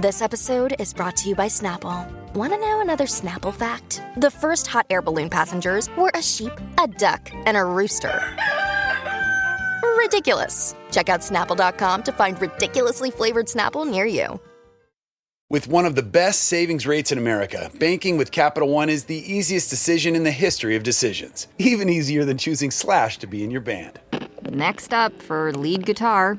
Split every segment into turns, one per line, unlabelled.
This episode is brought to you by Snapple. Want to know another Snapple fact? The first hot air balloon passengers were a sheep, a duck, and a rooster. Ridiculous. Check out snapple.com to find ridiculously flavored Snapple near you.
With one of the best savings rates in America, banking with Capital One is the easiest decision in the history of decisions. Even easier than choosing Slash to be in your band.
Next up for lead guitar.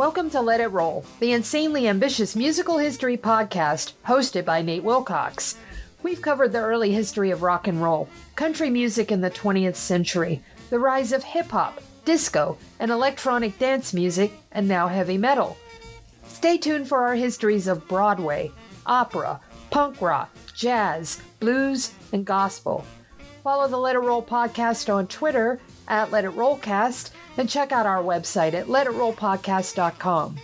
Welcome to Let It Roll, the insanely ambitious musical history podcast hosted by Nate Wilcox. We've covered the early history of rock and roll, country music in the 20th century, the rise of hip hop, disco, and electronic dance music, and now heavy metal. Stay tuned for our histories of Broadway, opera, punk rock, jazz, blues, and gospel. Follow the Let It Roll podcast on Twitter at Let It Rollcast and check out our website at letitrollpodcast.com.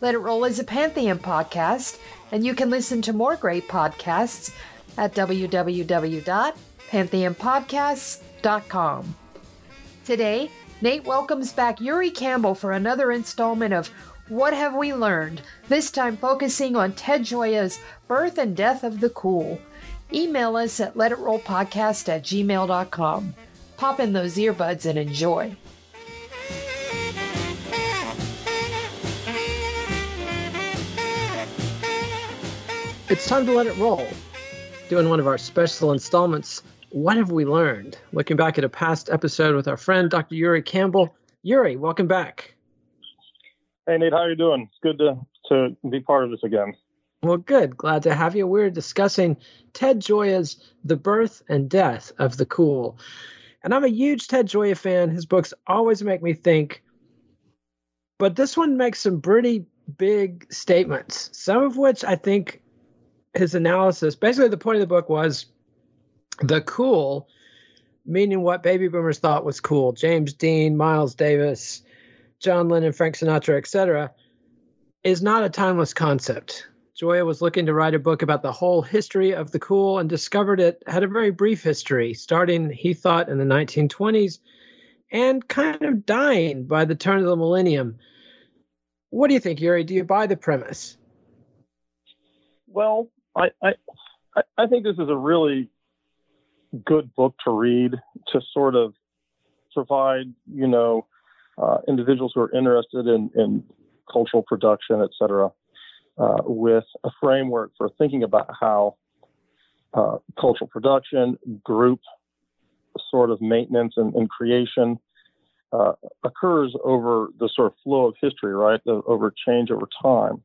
Let It Roll is a Pantheon podcast, and you can listen to more great podcasts at www.pantheonpodcasts.com. Today, Nate welcomes back Yuri Campbell for another installment of What Have We Learned? This time focusing on Ted Gioia's Birth and Death of the Cool. Email us at letitrollpodcast at gmail.com. Pop in those earbuds and enjoy.
It's time to let it roll. Doing one of our special installments. What have we learned? Looking back at a past episode with our friend Dr. Yuri Campbell. Yuri, welcome back.
Hey Nate, how are you doing? It's good to to be part of this again.
Well, good. Glad to have you. We're discussing Ted Gioia's The Birth and Death of the Cool. And I'm a huge Ted Gioia fan. His books always make me think. But this one makes some pretty big statements, some of which I think his analysis basically the point of the book was the cool, meaning what baby boomers thought was cool. James Dean, Miles Davis, John Lennon, Frank Sinatra, etc., is not a timeless concept. Gioia was looking to write a book about the whole history of the cool and discovered it had a very brief history, starting, he thought, in the 1920s and kind of dying by the turn of the millennium. What do you think, Yuri? Do you buy the premise?
Well, I, I, I think this is a really good book to read to sort of provide, you know, uh, individuals who are interested in, in cultural production, et cetera, uh, with a framework for thinking about how uh, cultural production, group sort of maintenance and, and creation uh, occurs over the sort of flow of history, right? The, over change over time.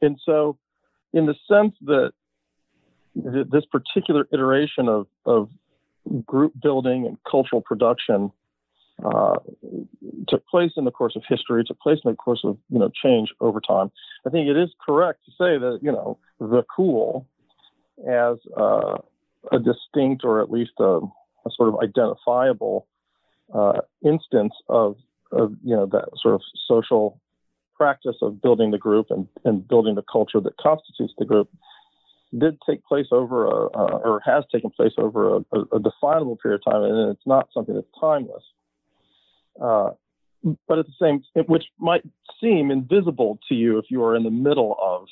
And so, in the sense that th- this particular iteration of, of group building and cultural production uh, took place in the course of history, took place in the course of you know change over time. I think it is correct to say that you know the cool as uh, a distinct or at least a, a sort of identifiable uh, instance of, of you know that sort of social practice of building the group and, and building the culture that constitutes the group did take place over a, uh, or has taken place over a, a, definable period of time, and it's not something that's timeless. Uh, but at the same, which might seem invisible to you if you are in the middle of,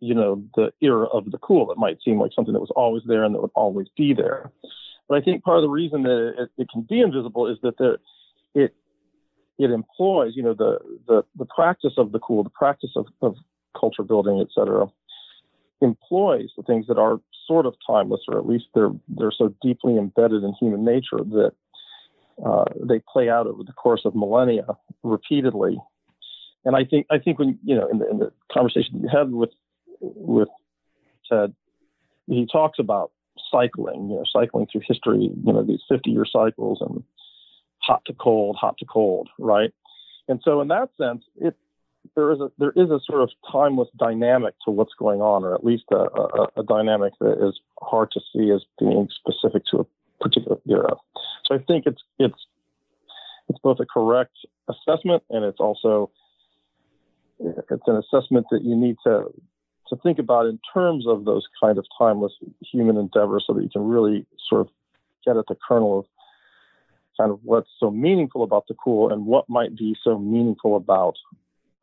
you know, the era of the cool. It might seem like something that was always there and that would always be there. But I think part of the reason that it, it can be invisible is that there, it it employs, you know, the the the practice of the cool, the practice of, of culture building, et cetera, employs the things that are sort of timeless, or at least they're they're so deeply embedded in human nature that uh, they play out over the course of millennia repeatedly. And I think I think when you know in the, in the conversation you had with with Ted, he talks about cycling, you know, cycling through history, you know, these 50 year cycles and hot to cold, hot to cold, right? And so in that sense, it there is a there is a sort of timeless dynamic to what's going on, or at least a, a, a dynamic that is hard to see as being specific to a particular era. So I think it's it's it's both a correct assessment and it's also it's an assessment that you need to to think about in terms of those kind of timeless human endeavors so that you can really sort of get at the kernel of kind of what's so meaningful about the cool and what might be so meaningful about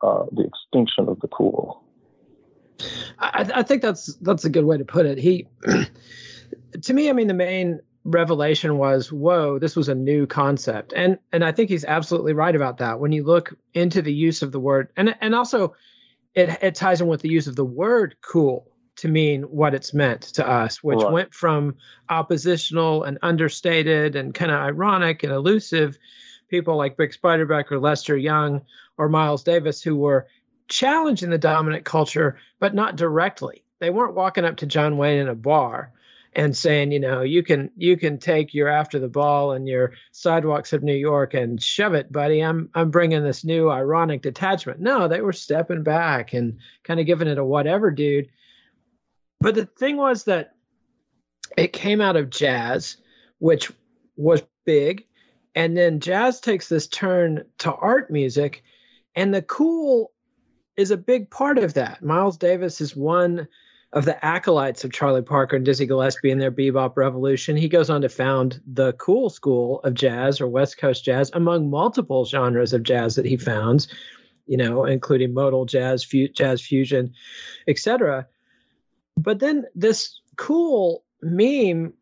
uh, the extinction of the cool.
I, I, think that's that's a good way to put it. He, to me, I mean, the main revelation was, whoa, this was a new concept, and and I think he's absolutely right about that. When you look into the use of the word, and and also, it it ties in with the use of the word cool to mean what it's meant to us, which right. went from oppositional and understated and kind of ironic and elusive people like Bix Beiderbecke or Lester Young or Miles Davis who were challenging the dominant culture, but not directly. They weren't walking up to John Wayne in a bar and saying, you know, you can you can take your after the ball and your sidewalks of New York and shove it, buddy. I'm I'm bringing this new ironic detachment. No, they were stepping back and kind of giving it a whatever, dude. But the thing was that it came out of jazz, which was big, and then jazz takes this turn to art music, and the cool is a big part of that. Miles Davis is one of the acolytes of Charlie Parker and Dizzy Gillespie and their bebop revolution. He goes on to found the cool school of jazz or West Coast jazz among multiple genres of jazz that he founds, you know, including modal jazz, fu- jazz fusion, etc. But then this cool meme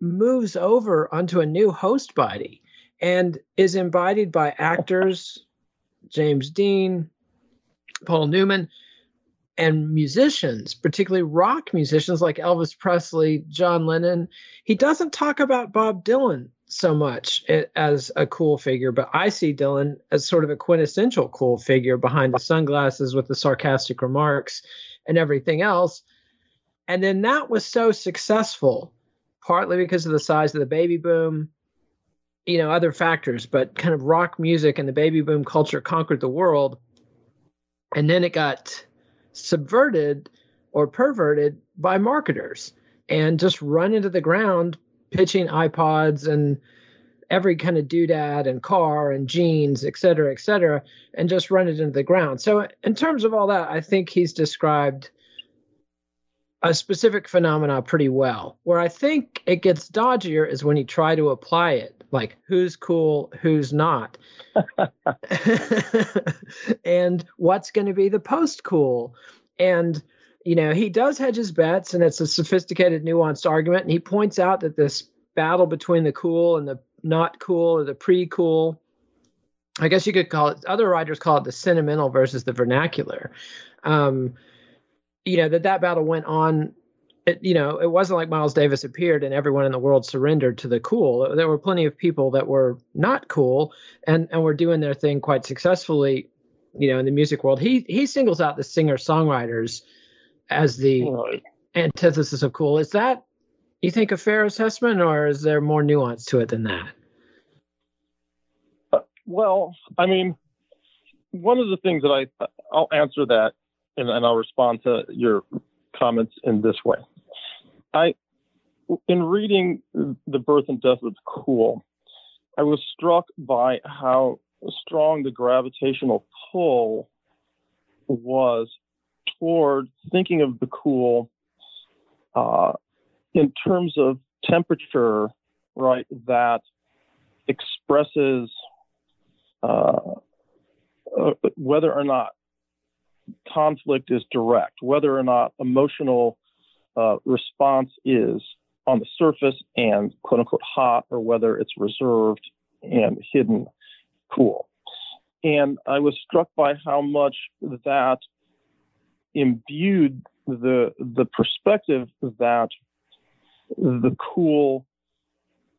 moves over onto a new host body and is embodied by actors James Dean, Paul Newman, and musicians, particularly rock musicians like Elvis Presley, John Lennon. He doesn't talk about Bob Dylan so much as a cool figure, but I see Dylan as sort of a quintessential cool figure behind the sunglasses with the sarcastic remarks and everything else. And then that was so successful, partly because of the size of the baby boom, you know, other factors, but kind of rock music and the baby boom culture conquered the world. And then it got subverted or perverted by marketers and just run into the ground pitching iPods and every kind of doodad and car and jeans, et cetera, et cetera, and just run it into the ground. So, in terms of all that, I think he's described a specific phenomena pretty well. Where I think it gets dodgier is when you try to apply it, like who's cool, who's not, and what's going to be the post cool. And you know, he does hedge his bets, and it's a sophisticated, nuanced argument. And he points out that this battle between the cool and the not cool or the pre cool, I guess you could call it, other writers call it the sentimental versus the vernacular. Um, you know that that battle went on it, you know it wasn't like miles davis appeared and everyone in the world surrendered to the cool there were plenty of people that were not cool and and were doing their thing quite successfully you know in the music world he he singles out the singer songwriters as the right. antithesis of cool is that you think a fair assessment or is there more nuance to it than that
uh, well i mean one of the things that i i'll answer that and, and I'll respond to your comments in this way. I, in reading The Birth and Death of the Cool, I was struck by how strong the gravitational pull was toward thinking of the cool uh, in terms of temperature, right, that expresses uh, uh, whether or not conflict is direct, whether or not emotional uh, response is on the surface and quote unquote hot, or whether it's reserved and hidden cool. And I was struck by how much that imbued the the perspective that the cool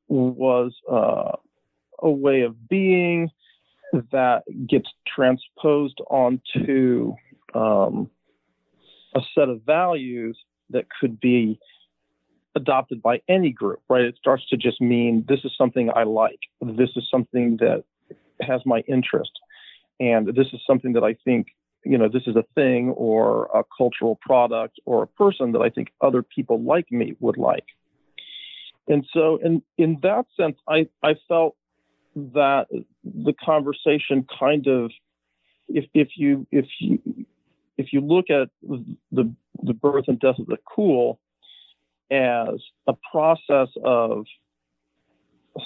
was uh, a way of being that gets transposed onto um, a set of values that could be adopted by any group, right? It starts to just mean this is something I like, this is something that has my interest, and this is something that I think, you know, this is a thing or a cultural product or a person that I think other people like me would like. And so, in in that sense, I I felt that the conversation kind of, if if you if you if you look at the the birth and death of the cool as a process of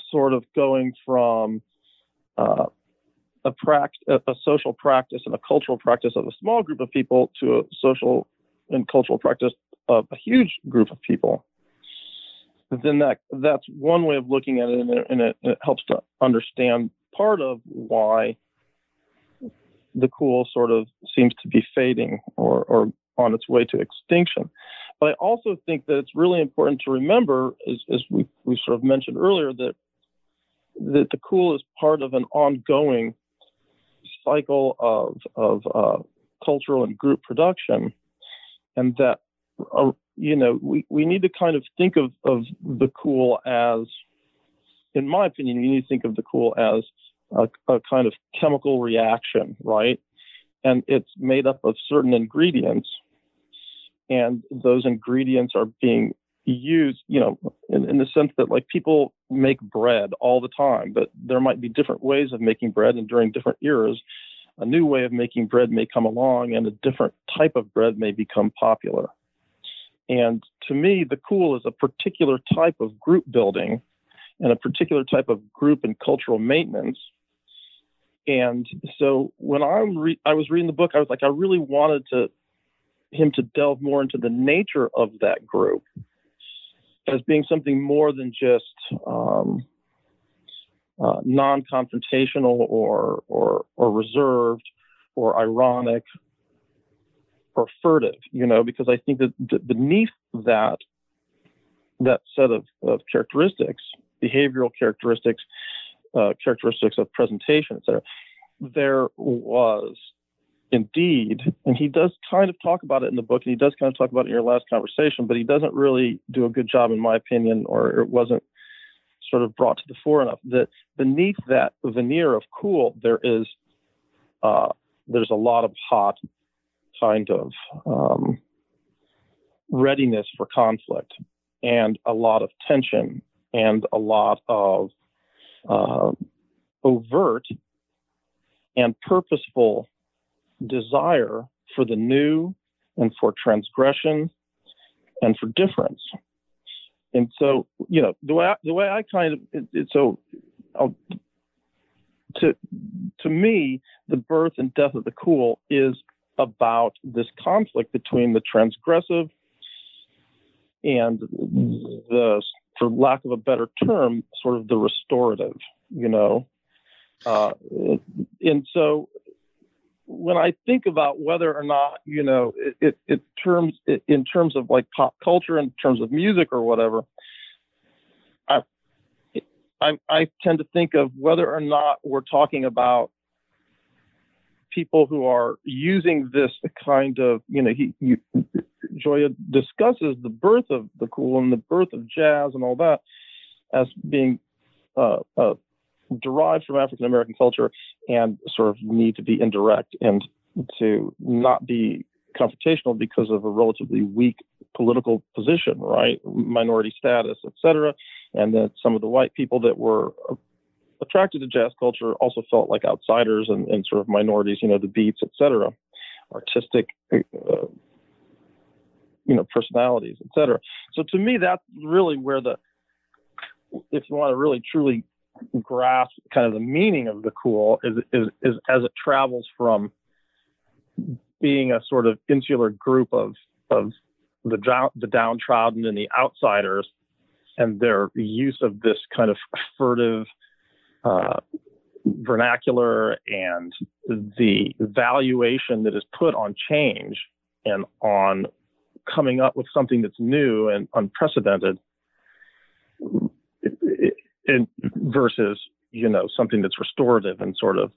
sort of going from uh, a, pract- a social practice and a cultural practice of a small group of people to a social and cultural practice of a huge group of people then that that's one way of looking at it, and it, and it, it helps to understand part of why the cool sort of seems to be fading or, or on its way to extinction. But I also think that it's really important to remember, as, as we, we sort of mentioned earlier, that that the cool is part of an ongoing cycle of of uh, cultural and group production, and that uh, you know, we, we need to kind of think of, of the cool as, in my opinion, you need to think of the cool as a, a kind of chemical reaction, right? And it's made up of certain ingredients, and those ingredients are being used, you know, in, in, the sense that like people make bread all the time, but there might be different ways of making bread, and during different eras, a new way of making bread may come along, and a different type of bread may become popular. And to me, the cool is a particular type of group building and a particular type of group and cultural maintenance. And so when I'm re- I was reading the book, I was like, I really wanted to him to delve more into the nature of that group as being something more than just um, uh, non-confrontational or or or reserved or ironic or furtive, you know, because I think that beneath that that set of, of characteristics, behavioral characteristics, uh, characteristics of presentation, etc., there was indeed, and he does kind of talk about it in the book, and he does kind of talk about it in your last conversation, but he doesn't really do a good job, in my opinion, or it wasn't sort of brought to the fore enough. That beneath that veneer of cool, there is uh, there's a lot of hot kind of um, readiness for conflict and a lot of tension and a lot of uh, overt and purposeful desire for the new and for transgression and for difference. And so, you know, the way I, the way I kind of it, it, so I'll, to to me, the birth and death of the cool is about this conflict between the transgressive and the, for lack of a better term, sort of the restorative, you know. Uh, and so when I think about whether or not, you know, it, it, it terms it, in terms of like pop culture, in terms of music or whatever, I, I, I tend to think of whether or not we're talking about people who are using this kind of, you know, he, Gioia discusses the birth of the cool and the birth of jazz and all that as being uh, uh, derived from African American culture and sort of need to be indirect and to not be confrontational because of a relatively weak political position, right? Minority status, et cetera. And that some of the white people that were attracted to jazz culture also felt like outsiders and, and sort of minorities, you know, the beats, etc. Artistic uh, you know personalities, etc. So to me, that's really where the if you want to really truly grasp kind of the meaning of the cool is is, is as it travels from being a sort of insular group of of the the downtrodden and the outsiders and their use of this kind of furtive uh, vernacular and the valuation that is put on change and on coming up with something that's new and unprecedented versus you know something that's restorative and sort of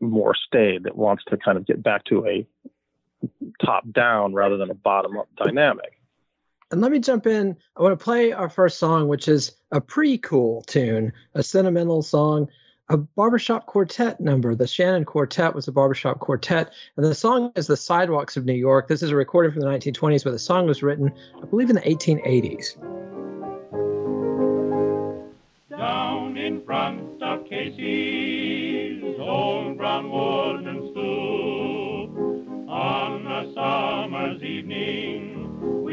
more staid that wants to kind of get back to a top down rather than a bottom up dynamic.
And let me jump in. I want to play our first song, which is a pre cool tune, a sentimental song, a barbershop quartet number. The Shannon Quartet was a barbershop quartet. And the song is The Sidewalks of New York. This is a recording from the 1920s, but the song was written, I believe, in the 1880s.
Down in front of Casey's old brown wooden stoop on a summer's evening,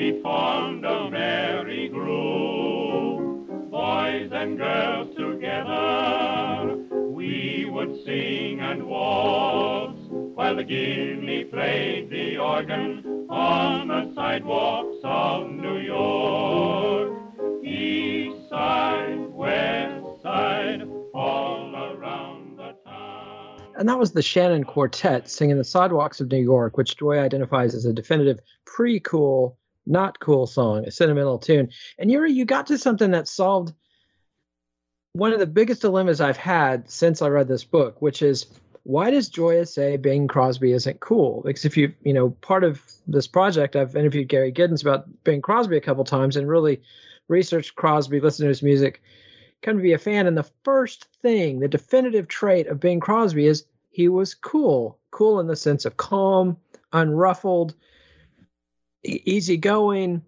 we formed a merry group, boys and girls together. We would sing and waltz while the guinea played the organ on the sidewalks of New York. East side, west side, all around the town.
And that was the Shannon Quartet singing The Sidewalks of New York, which Gioia identifies as a definitive pre cool, not cool song, a sentimental tune. And Yuri, you got to something that solved one of the biggest dilemmas I've had since I read this book, which is why does Gioia say Bing Crosby isn't cool? Because if you, you know, part of this project, I've interviewed Gary Giddins about Bing Crosby a couple times and really researched Crosby, listened to his music, come to be a fan. And the first thing, the definitive trait of Bing Crosby is he was cool. Cool in the sense of calm, unruffled, easygoing,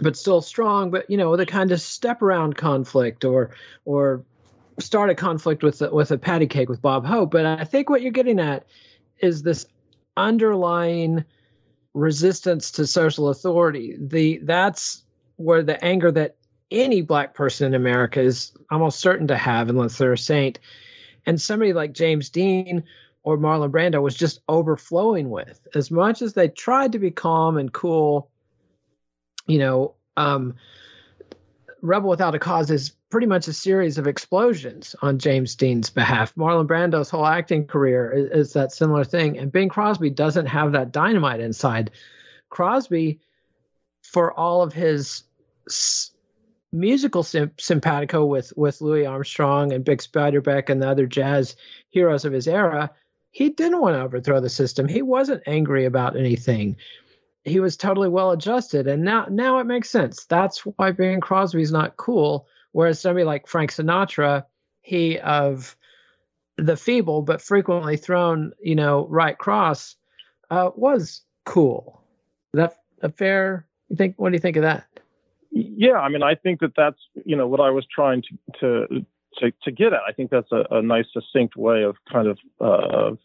but still strong. But you know, the kind of step around conflict or or start a conflict with a, with a patty cake with Bob Hope. But I think what you're getting at is this underlying resistance to social authority. The that's where the anger that any black person in America is almost certain to have, unless they're a saint, and somebody like James Dean or Marlon Brando was just overflowing with. As much as they tried to be calm and cool, you know, um, Rebel Without a Cause is pretty much a series of explosions on James Dean's behalf. Marlon Brando's whole acting career is, is that similar thing, and Bing Crosby doesn't have that dynamite inside. Crosby, for all of his s- musical sim- simpatico with with Louis Armstrong and Bix Beiderbecke and the other jazz heroes of his era, he didn't want to overthrow the system. He wasn't angry about anything. He was totally well adjusted, and now now it makes sense. That's why Bing Crosby's not cool. Whereas somebody like Frank Sinatra, he of the feeble but frequently thrown, you know, right cross, uh, was cool. Is that a fair? You think? What do you think of that?
Yeah, I mean, I think that that's you know what I was trying to to to, to get at. I think that's a, a nice, succinct way of kind of uh,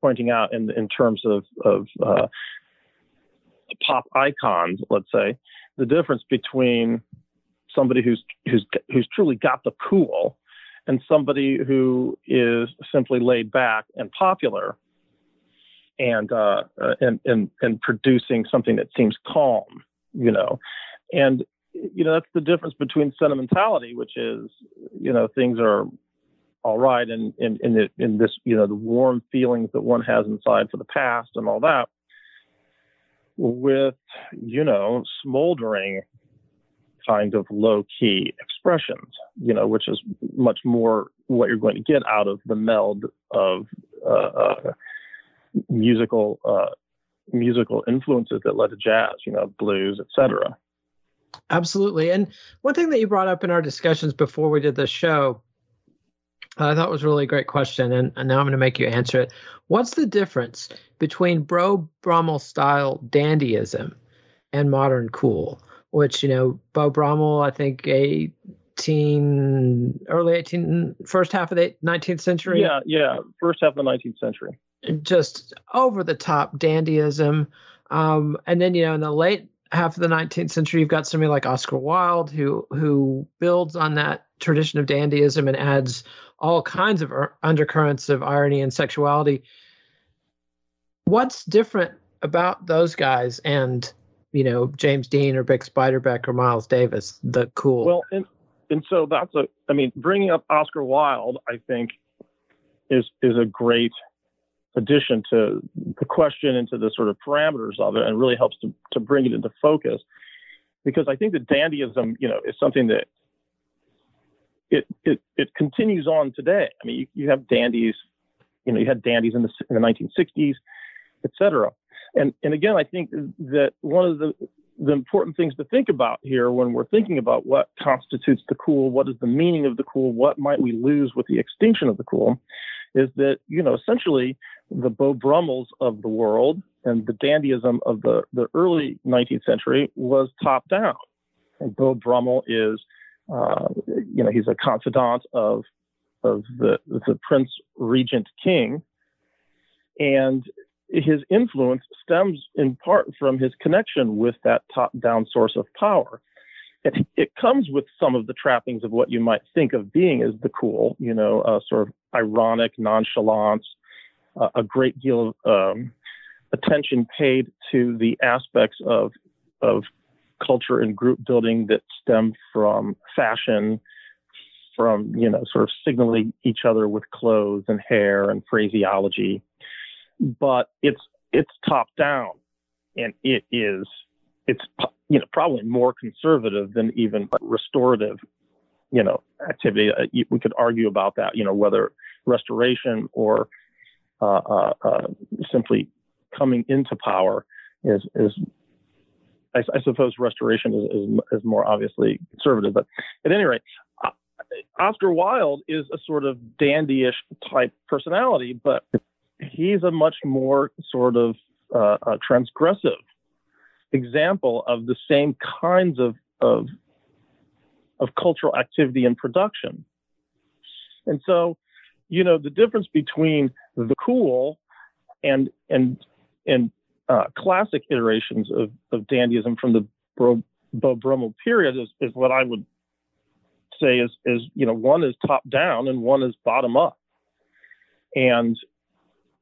pointing out in in terms of of uh, pop icons, let's say, the difference between somebody who's who's who's truly got the cool and somebody who is simply laid back and popular and uh, and and and producing something that seems calm, you know, and you know that's the difference between sentimentality, which is you know things are all right and in in, in, in this you know the warm feelings that one has inside for the past and all that, with you know smoldering kind of low key expressions, you know, which is much more what you're going to get out of the meld of uh, uh, musical uh, musical influences that led to jazz, you know, blues, etc.
Absolutely. And one thing that you brought up in our discussions before we did this show, I thought was really a great question, and, and now I'm going to make you answer it. What's the difference between Beau Brummel style dandyism and modern cool? which you know Beau Brummel, I think eighteen early 18 first half of the nineteenth century.
Yeah, yeah, first half of the nineteenth century.
Just over the top dandyism, Um, and then you know in the late half of the 19th century, you've got somebody like Oscar Wilde who who builds on that tradition of dandyism and adds all kinds of undercurrents of irony and sexuality. What's different about those guys and you know James Dean or Bix Beiderbecke or Miles Davis, the cool?
Well, and and so that's a. I mean, bringing up Oscar Wilde, I think, is is a great addition to the question and to the sort of parameters of it, and really helps to to bring it into focus. Because I think that dandyism, you know, is something that it it it continues on today. I mean, you, you have dandies, you know, you had dandies in the in the 1960s, et cetera. And and again, I think that one of the the important things to think about here when we're thinking about what constitutes the cool, what is the meaning of the cool, what might we lose with the extinction of the cool, is that you know essentially the Beau Brummels of the world and the dandyism of the the early 19th century was top down. And Beau Brummel is, uh, you know, he's a confidant of of the the Prince Regent King, and his influence stems in part from his connection with that top down source of power. It, it, comes with some of the trappings of what you might think of being as the cool, you know, uh, sort of ironic nonchalance, uh, a great deal of um, attention paid to the aspects of, of culture and group building that stem from fashion, from, you know, sort of signaling each other with clothes and hair and phraseology. But it's it's top down, and it is it's you know probably more conservative than even restorative you know activity. Uh, we could argue about that, you know, whether restoration or uh, uh, uh, simply coming into power is is I, I suppose restoration is, is, is more obviously conservative, but at any rate, uh, Oscar Wilde is a sort of dandyish type personality, but he's a much more sort of uh, transgressive example of the same kinds of, of of cultural activity and production. And so, you know, the difference between the cool and and and uh, classic iterations of, of dandyism from the Beau, Brummel period is, is what I would say is is you know one is top down and one is bottom up, and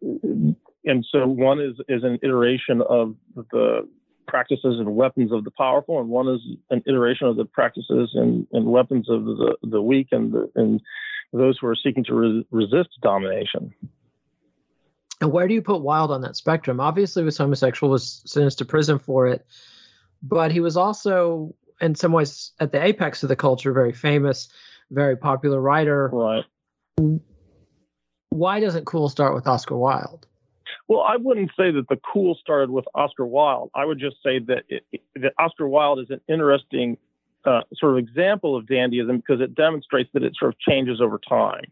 and so one is is an iteration of the practices and weapons of the powerful, and one is an iteration of the practices and, and weapons of the, the weak and the, and those who are seeking to re- resist domination.
And where do you put Wilde on that spectrum? Obviously, was homosexual, was sentenced to prison for it, but he was also, in some ways, at the apex of the culture, very famous, very popular writer.
Right
why doesn't cool start with Oscar Wilde?
Well, I wouldn't say that the cool started with Oscar Wilde. I would just say that it, that Oscar Wilde is an interesting uh, sort of example of dandyism because it demonstrates that it sort of changes over time.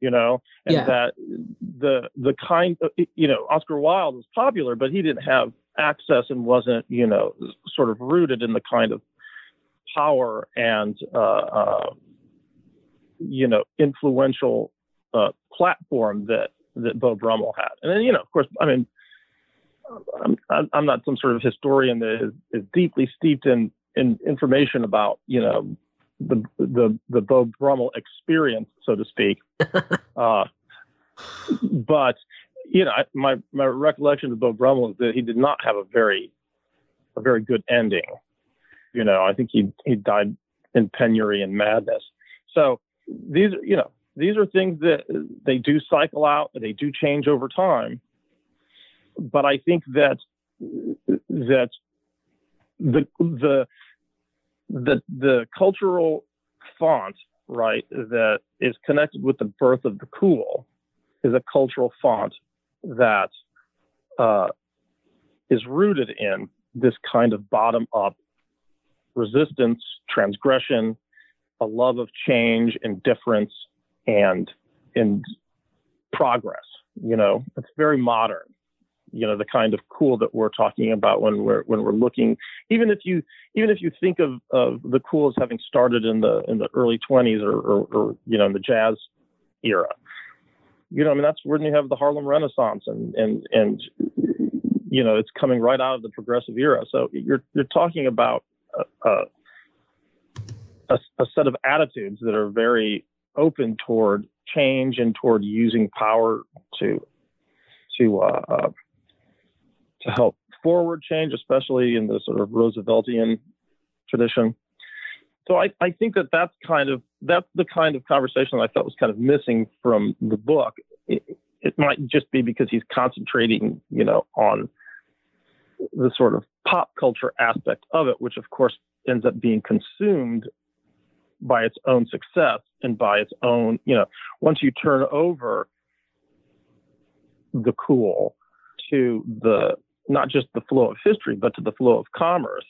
You know, and
yeah.
that the the kind of, you know Oscar Wilde was popular, but he didn't have access and wasn't you know sort of rooted in the kind of power and uh, uh, you know influential uh, platform that that Beau Brummel had. And then, you know, of course, I mean, I'm, I'm not some sort of historian that is, is deeply steeped in, in information about, you know, the the the Beau Brummel experience, so to speak. uh, but you know, my my recollection of Beau Brummel is that he did not have a very a very good ending. You know, I think he he died in penury and madness. So these, you know, these are things that they do cycle out, they do change over time. But I think that that the the the the cultural font, right, that is connected with the birth of the cool, is a cultural font that uh, is rooted in this kind of bottom up resistance, transgression, a love of change, indifference, and and progress. You know, it's very modern. You know, the kind of cool that we're talking about when we're when we're looking. Even if you even if you think of, of the cool as having started in the in the early 20s or, or, or you know in the jazz era, you know, I mean that's when you have the Harlem Renaissance and and and you know, it's coming right out of the progressive era. So you're you're talking about a, a, a set of attitudes that are very open toward change and toward using power to to uh, uh, to help forward change, especially in the sort of Rooseveltian tradition. So I, I think that that's kind of that's the kind of conversation that I felt was kind of missing from the book. It, it might just be because he's concentrating, you know, on the sort of pop culture aspect of it, which of course ends up being consumed by its own success and by its own, you know, once you turn over the cool to the not just the flow of history, but to the flow of commerce,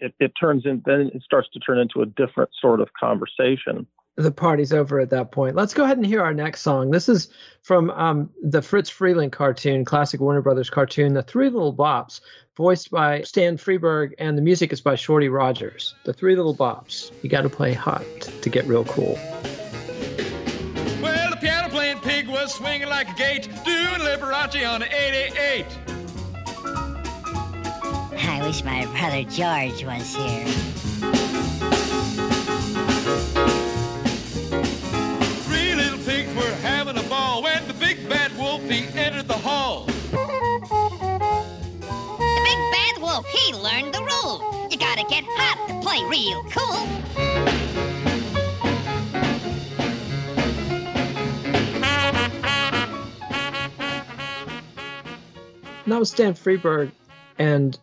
it, it turns in then it starts to turn into a different sort of conversation
the party's over at that point. Let's go ahead and hear our next song. This is from um, the Fritz Freleng cartoon, classic Warner Brothers cartoon, The Three Little Bops, voiced by Stan Freberg, and the music is by Shorty Rogers. The Three Little Bops. You got to play hot to get real cool.
Well, the piano playing pig was swinging like a gate, doing Liberace on an 88.
I wish my brother George was here.
The hall.
The big bad wolf, he learned the rules. You gotta get hot to play real cool.
that was Stan Freberg and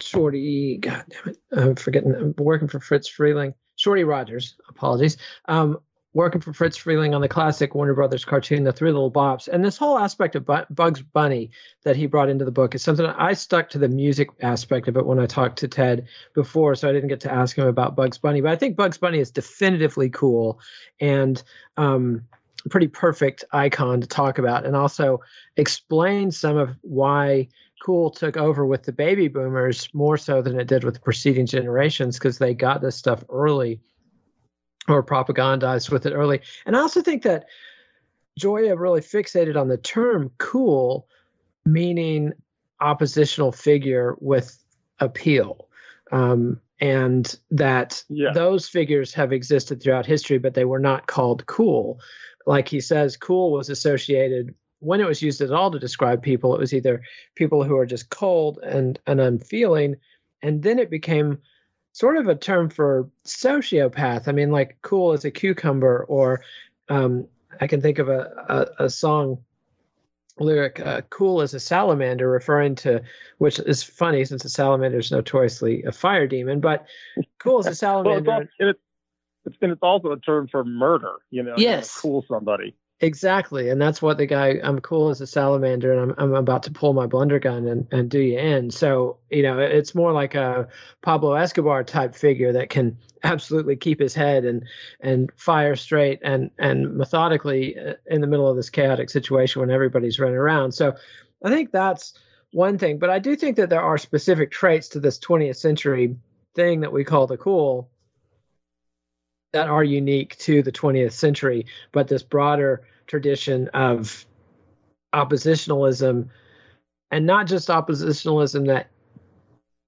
Shorty. God damn it, I'm forgetting. I'm working for Fritz Freleng. Shorty Rogers. Apologies. Um, working for Fritz Freleng on the classic Warner Brothers cartoon, The Three Little Bops. And this whole aspect of Bugs Bunny that he brought into the book is something I stuck to the music aspect of it when I talked to Ted before, so I didn't get to ask him about Bugs Bunny. But I think Bugs Bunny is definitively cool and um, a pretty perfect icon to talk about, and also explain some of why cool took over with the baby boomers more so than it did with the preceding generations because they got this stuff early or propagandized with it early. And I also think that Gioia really fixated on the term cool, meaning oppositional figure with appeal. Um, and that yeah. those figures have existed throughout history, but they were not called cool. Like he says, cool was associated when it was used at all to describe people, it was either people who are just cold and, and unfeeling, and then it became sort of a term for sociopath. I mean, like cool as a cucumber, or um, I can think of a, a, a song lyric, uh, cool as a salamander, referring to, which is funny since a salamander is notoriously a fire demon, but cool as a salamander.
well, it's, it's, and it's also a term for murder, you know,
yes.
You know, cool somebody.
Exactly, and that's what the guy. I'm cool as a salamander, and I'm I'm about to pull my blunder gun and and do you in. So you know, it's more like a Pablo Escobar type figure that can absolutely keep his head and and fire straight and and methodically uh, in the middle of this chaotic situation when everybody's running around. So I think that's one thing, but I do think that there are specific traits to this 20th century thing that we call the cool that are unique to the 20th century, but this broader tradition of oppositionalism, and not just oppositionalism that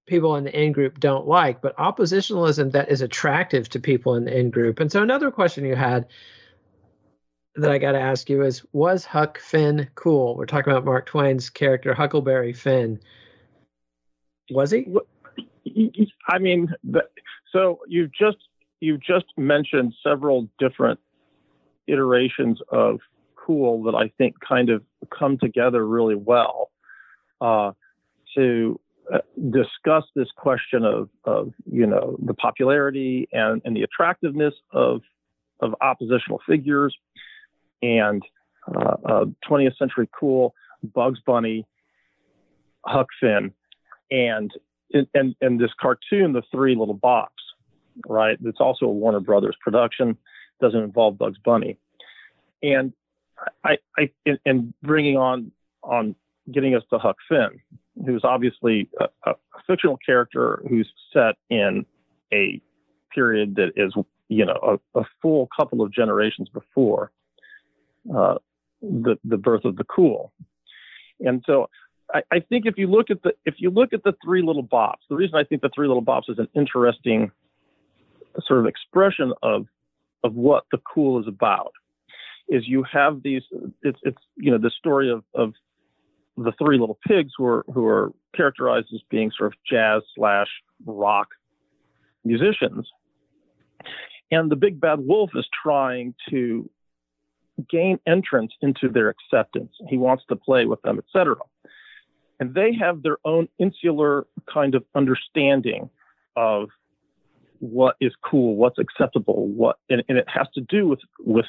people in the in group don't like, but oppositionalism that is attractive to people in the in group. And so, another question you had that I got to ask you is Was Huck Finn cool? We're talking about Mark Twain's character, Huckleberry Finn. Was he?
I mean, so you've just you just mentioned several different iterations of cool that I think kind of come together really well uh, to uh, discuss this question of, of you know the popularity and, and the attractiveness of of oppositional figures and uh, uh, 20th century cool Bugs Bunny, Huck Finn, and and and this cartoon, the Three Little Bops right? It's also a Warner Brothers production. Doesn't involve Bugs Bunny, and I, I, and bringing on on getting us to Huck Finn, who's obviously a, a fictional character who's set in a period that is, you know, a, a full couple of generations before uh, the the birth of the cool, and so I, I think if you look at the if you look at the three little bops, the reason I think the three little bops is an interesting sort of expression of of what the cool is about is you have these it's it's you know the story of of the three little pigs who are who are characterized as being sort of jazz slash rock musicians. And the big bad wolf is trying to gain entrance into their acceptance. He wants to play with them etc and they have their own insular kind of understanding of what is cool, what's acceptable, what, and, and, it has to do with with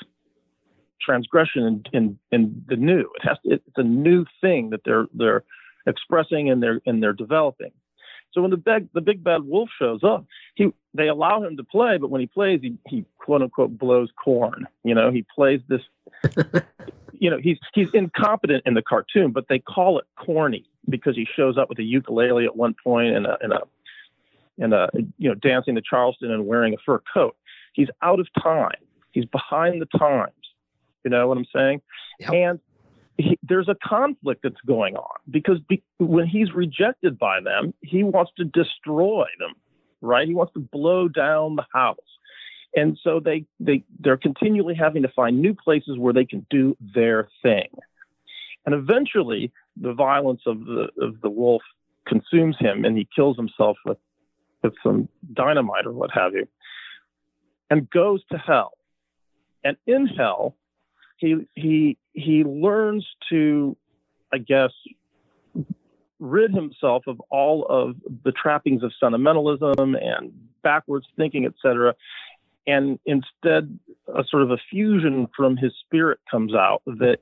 transgression and, and, and the new. It has to, it's a new thing that they're they're expressing and they're and they're developing. So when the big the big bad wolf shows up, he they allow him to play, but when he plays, he he quote unquote blows corn. You know, he plays this. you know, he's he's incompetent in the cartoon, but they call it corny because he shows up with a ukulele at one point and a and a and a you know dancing to Charleston and wearing a fur coat. He's out of time. He's behind the times. You know what I'm saying? Yep. And he, there's a conflict that's going on because be, when he's rejected by them, he wants to destroy them, right? He wants to blow down the house. And so they, they, they're continually having to find new places where they can do their thing. And eventually, the violence of the, of the wolf consumes him and he kills himself with, with some dynamite or what have you, and goes to hell. And in hell, he he he learns to, I guess, rid himself of all of the trappings of sentimentalism and backwards thinking, etc. And instead, a sort of a fusion from his spirit comes out that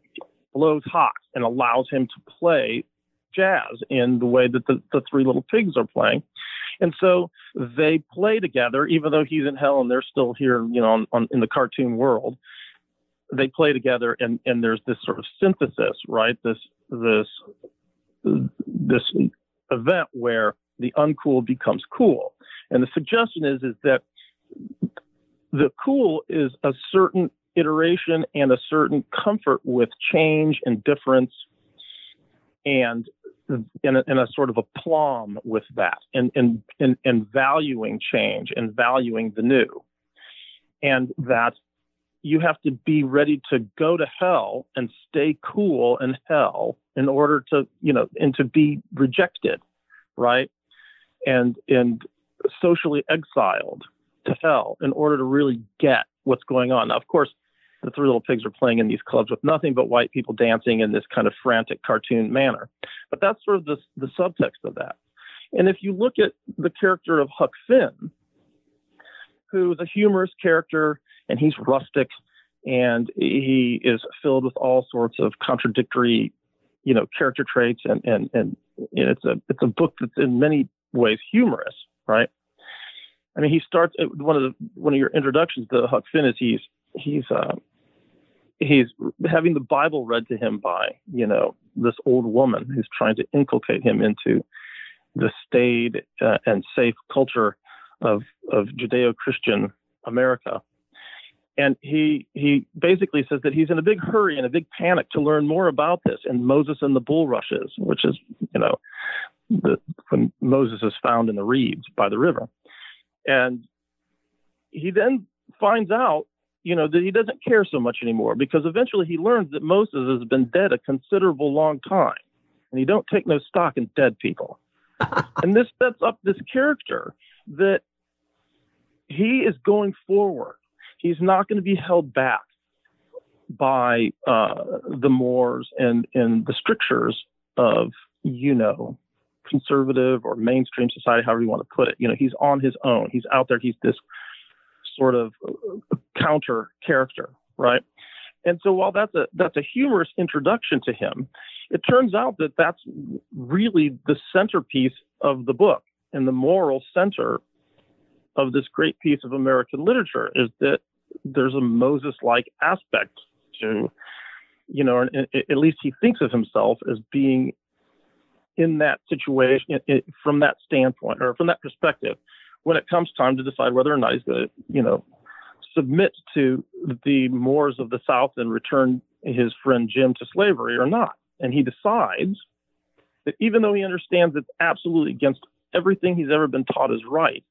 blows hot and allows him to play jazz in the way that the, the three little pigs are playing. And so they play together, even though he's in hell and they're still here, you know, on, on, in the cartoon world they play together and, and there's this sort of synthesis, right? This this this event where the uncool becomes cool. And the suggestion is is that the cool is a certain iteration and a certain comfort with change and difference and in a, in a sort of aplomb with that and, and, and, and valuing change and valuing the new. And that you have to be ready to go to hell and stay cool in hell in order to, you know, and to be rejected, right? And and socially exiled to hell in order to really get what's going on. Now, of course, the three little pigs are playing in these clubs with nothing but white people dancing in this kind of frantic cartoon manner. But that's sort of the, the subtext of that. And if you look at the character of Huck Finn, who's a humorous character and he's rustic and he is filled with all sorts of contradictory you know character traits and and and it's a it's a book that's in many ways humorous right i mean he starts one of the one of your introductions to huck finn is he's he's uh he's having the bible read to him by you know this old woman who's trying to inculcate him into the staid uh, and safe culture of of judeo-christian america. And he he basically says that he's in a big hurry and a big panic to learn more about this and Moses and the bulrushes, which is you know the, when Moses is found in the reeds by the river, and he then finds out you know that he doesn't care so much anymore because eventually he learns that Moses has been dead a considerable long time, and he don't take no stock in dead people, and this sets up this character that he is going forward he's not going to be held back by uh, the mores and, and the strictures of, you know, conservative or mainstream society, however you want to put it. You know, he's on his own. He's out there. He's this sort of uh, counter character, right? And so while that's a that's a humorous introduction to him, it turns out that that's really the centerpiece of the book and the moral center of this great piece of American literature is that there's a Moses like aspect to, you know, at least he thinks of himself as being in that situation from that standpoint or from that perspective when it comes time to decide whether or not he's going to, you know, submit to the Moors of the South and return his friend Jim to slavery or not. And he decides that even though he understands it's absolutely against everything he's ever been taught is right,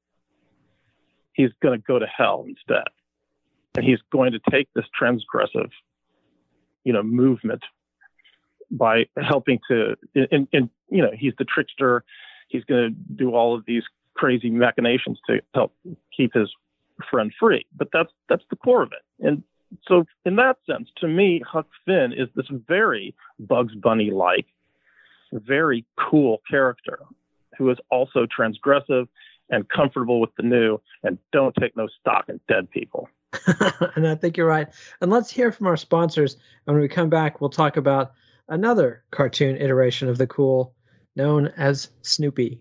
he's going to go to hell instead. And he's going to take this transgressive, you know, movement by helping to, and, and you know, he's the trickster. He's going to do all of these crazy machinations to help keep his friend free. But that's that's the core of it. And so, in that sense, to me, Huck Finn is this very Bugs Bunny like, very cool character who is also transgressive and comfortable with the new and don't take no stock in dead people.
and I think you're right. And let's hear from our sponsors. And when we come back, we'll talk about another cartoon iteration of the cool known as Snoopy.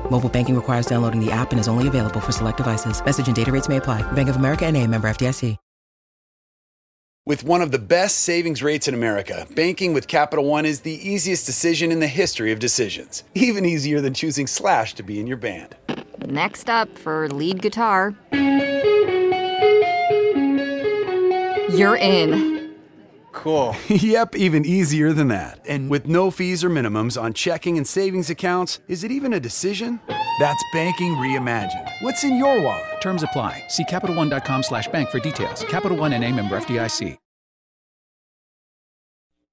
Mobile banking requires downloading the app and is only available for select devices. Message and data rates may apply. Bank of America and a member FDIC.
With one of the best savings rates in America, banking with Capital One is the easiest decision in the history of decisions. Even easier than choosing Slash to be in your band.
Next up for lead guitar. You're in.
Cool. yep, even easier than that. And with no fees or minimums on checking and savings accounts, is it even a decision? That's banking reimagined. What's in your wallet?
Terms apply. See CapitalOne.com slash bank for details. Capital One and a member FDIC.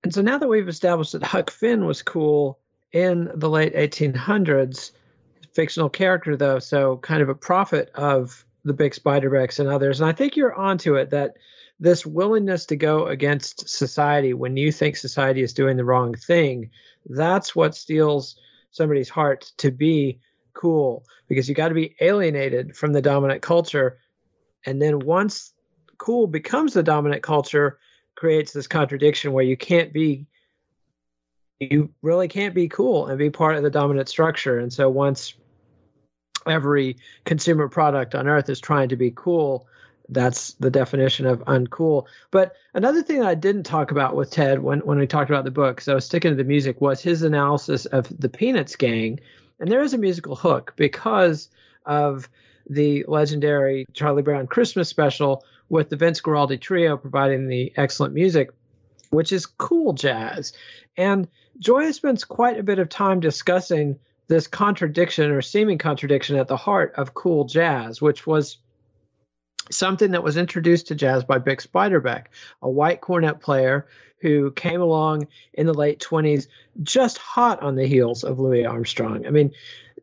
And so now that we've established that Huck Finn was cool in the late 1800s, fictional character though, so kind of a prophet of the Bix Beiderbeckes and others. And I think you're onto it that this willingness to go against society when you think society is doing the wrong thing, that's what steals somebody's heart to be cool because you got to be alienated from the dominant culture. And then once cool becomes the dominant culture, creates this contradiction where you can't be you really can't be cool and be part of the dominant structure. And so once every consumer product on earth is trying to be cool, that's the definition of uncool. But another thing that I didn't talk about with Ted when, when we talked about the book, so I was sticking to the music, was his analysis of the Peanuts gang. And there is a musical hook because of the legendary Charlie Brown Christmas special with the Vince Guaraldi trio providing the excellent music, which is cool jazz. And Gioia spends quite a bit of time discussing this contradiction or seeming contradiction at the heart of cool jazz, which was something that was introduced to jazz by Bix Beiderbecke, a white cornet player who came along in the late 20s, just hot on the heels of Louis Armstrong. I mean,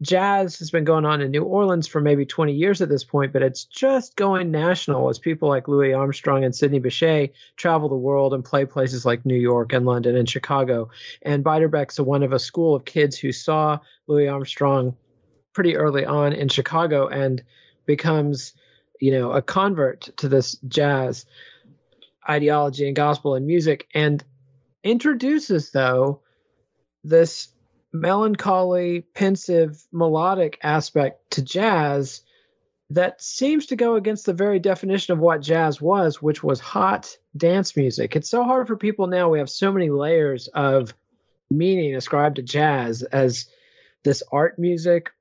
jazz has been going on in New Orleans for maybe 20 years at this point, but it's just going national as people like Louis Armstrong and Sidney Bechet travel the world and play places like New York and London and Chicago. And Beiderbecke's one of a school of kids who saw Louis Armstrong pretty early on in Chicago and becomes, you know, a convert to this jazz ideology and gospel and music and introduces though this melancholy, pensive, melodic aspect to jazz that seems to go against the very definition of what jazz was, which was hot dance music. It's so hard for people now. We have so many layers of meaning ascribed to jazz as this art music.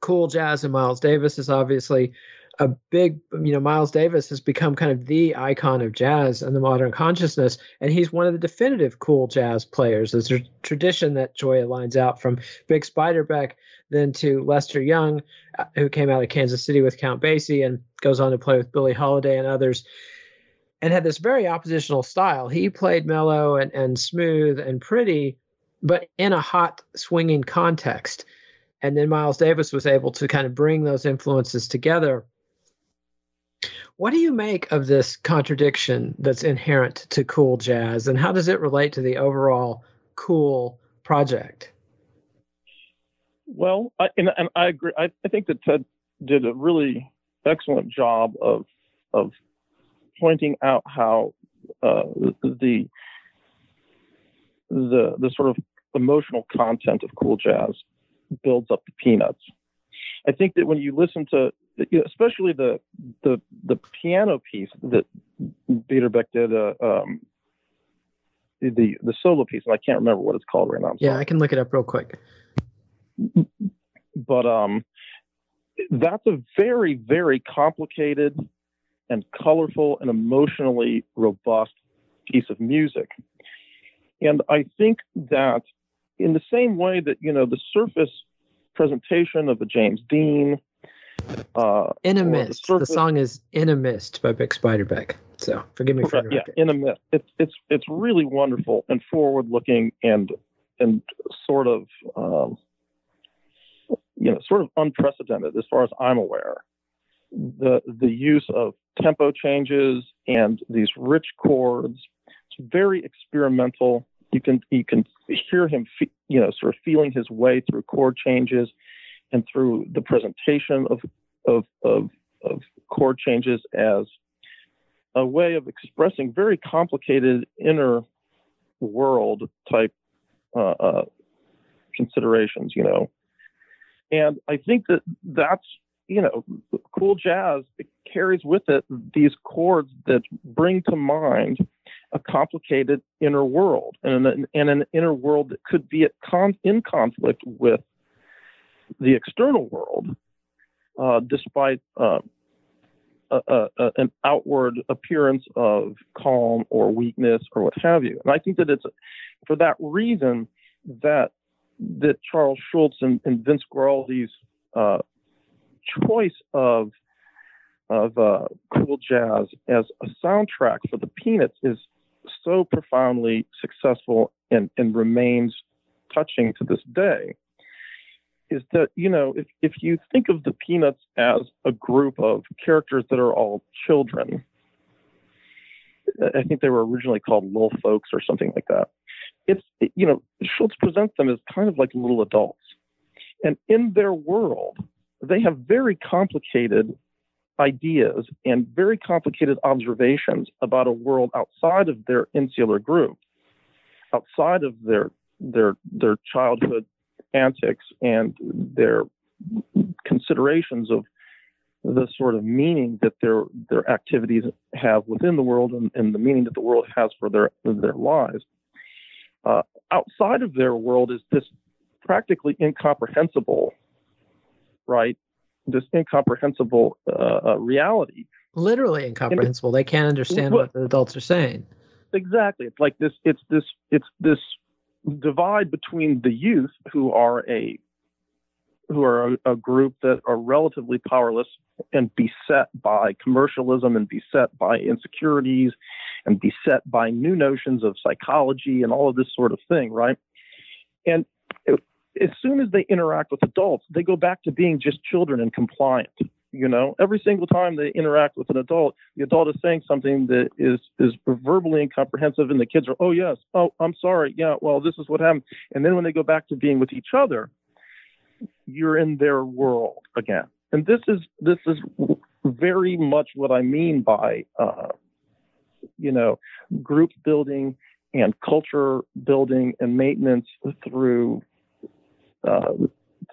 Cool jazz and Miles Davis is obviously a big, you know, Miles Davis has become kind of the icon of jazz and the modern consciousness, and he's one of the definitive cool jazz players. There's a tradition that Gioia lines out from Bix Beiderbecke, then to Lester Young, uh, who came out of Kansas City with Count Basie and goes on to play with Billie Holiday and others, and had this very oppositional style. He played mellow and, and smooth and pretty, but in a hot, swinging context. And then Miles Davis was able to kind of bring those influences together what do you make of this contradiction that's inherent to cool jazz, and how does it relate to the overall cool project?
Well, I, and, and I agree. I, I think that Ted did a really excellent job of of pointing out how uh, the the the sort of emotional content of cool jazz builds up the peanuts. I think that when you listen to especially the the the piano piece that Beiderbecke did, uh, um, the the solo piece, and I can't remember what it's called right now. I'm
yeah,
sorry.
I can look it up real quick.
But um, that's a very very complicated and colorful and emotionally robust piece of music, and I think that in the same way that you know the surface presentation of a James Dean uh,
in a mist. The, the, song is "In a Mist" by Bix Beiderbecke. So forgive me for
yeah, "In a Mist." It's it's it's really wonderful and forward looking and and sort of um, you know sort of unprecedented as far as I'm aware. The the use of tempo changes and these rich chords. It's very experimental. You can you can hear him you know sort of feeling his way through chord changes and through the presentation of, of, of, of chord changes as a way of expressing very complicated inner world type uh, uh, considerations, you know. And I think that that's, you know, cool jazz carries with it these chords that bring to mind a complicated inner world and an, and an inner world that could be con- in conflict with the external world, uh, despite uh, a, a, an outward appearance of calm or weakness or what have you. And I think that it's for that reason that that Charles Schulz and, and Vince Guaraldi's uh, choice of of uh, cool jazz as a soundtrack for the Peanuts is so profoundly successful and, and remains touching to this day is that you know if if you think of the Peanuts as a group of characters that are all children, I think they were originally called little folks or something like that. It's you know Schulz presents them as kind of like little adults, and in their world, they have very complicated ideas and very complicated observations about a world outside of their insular group, outside of their their their childhood antics and their considerations of the sort of meaning that their their activities have within the world and, and the meaning that the world has for their their lives. Uh, outside of their world is this practically incomprehensible, right? This incomprehensible uh, uh, reality.
Literally incomprehensible. And, they can't understand what the adults are saying.
Exactly. It's like this. It's this. It's this divide between the youth who are a who are a, a, group that are relatively powerless and beset by commercialism and beset by insecurities and beset by new notions of psychology and all of this sort of thing, right? And as soon as they interact with adults, they go back to being just children and compliant. You know, every single time they interact with an adult, the adult is saying something that is is verbally incomprehensive, and the kids are, "Oh yes, oh I'm sorry, yeah, well this is what happened." And then when they go back to being with each other, you're in their world again. And this is this is very much what I mean by, uh, you know, group building and culture building and maintenance through uh,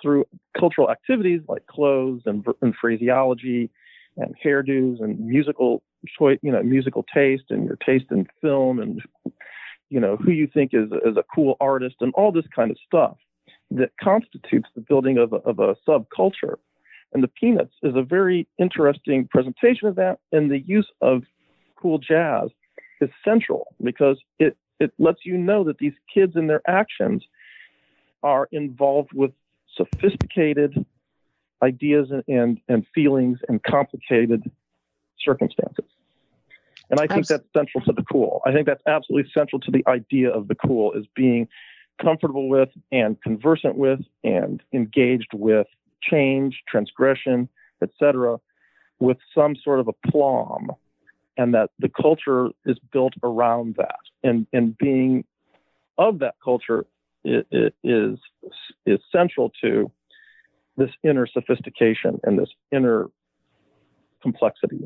through cultural activities like clothes and, and phraseology and hairdos and musical choice, you know, musical taste and your taste in film and, you know, who you think is, is a cool artist and all this kind of stuff that constitutes the building of a, of a subculture. And the Peanuts is a very interesting presentation of that. And the use of cool jazz is central because it, it lets you know that these kids in their actions are involved with sophisticated ideas and, and, and feelings and complicated circumstances. And I think that's central to the cool. I think that's absolutely central to the idea of the cool is being comfortable with and conversant with and engaged with change, transgression, etc., with some sort of aplomb, and that the culture is built around that, and and being of that culture is is central to this inner sophistication and this inner complexity.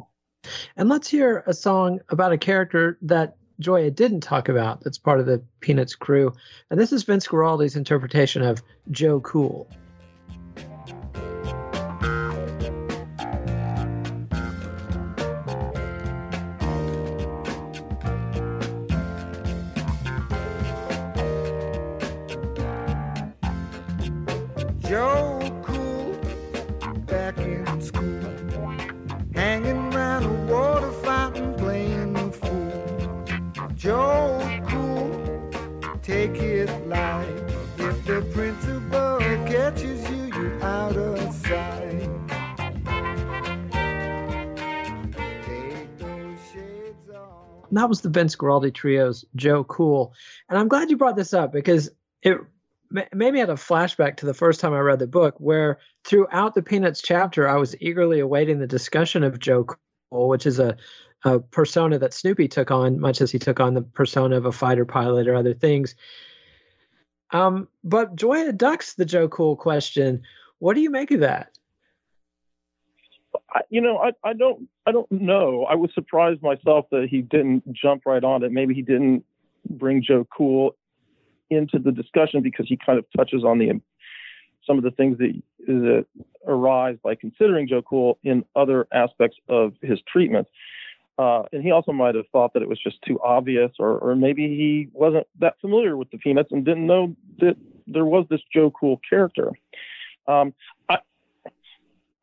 And let's hear a song about a character that Gioia didn't talk about that's part of the Peanuts crew. And this is Vince Guaraldi's interpretation of Joe Cool. That was the Vince Guaraldi trio's Joe Cool. And I'm glad you brought this up because it made me have a flashback to the first time I read the book, where throughout the Peanuts chapter, I was eagerly awaiting the discussion of Joe Cool, which is a, a persona that Snoopy took on, much as he took on the persona of a fighter pilot or other things. Um, but Gioia ducks the Joe Cool question. What do you make of that?
You know, I, I don't I don't know. I was surprised myself that he didn't jump right on it. Maybe he didn't bring Joe Cool into the discussion because he kind of touches on the some of the things that, that arise by considering Joe Cool in other aspects of his treatment. Uh, and he also might have thought that it was just too obvious, or, or maybe he wasn't that familiar with the Peanuts and didn't know that there was this Joe Cool character. Um, I,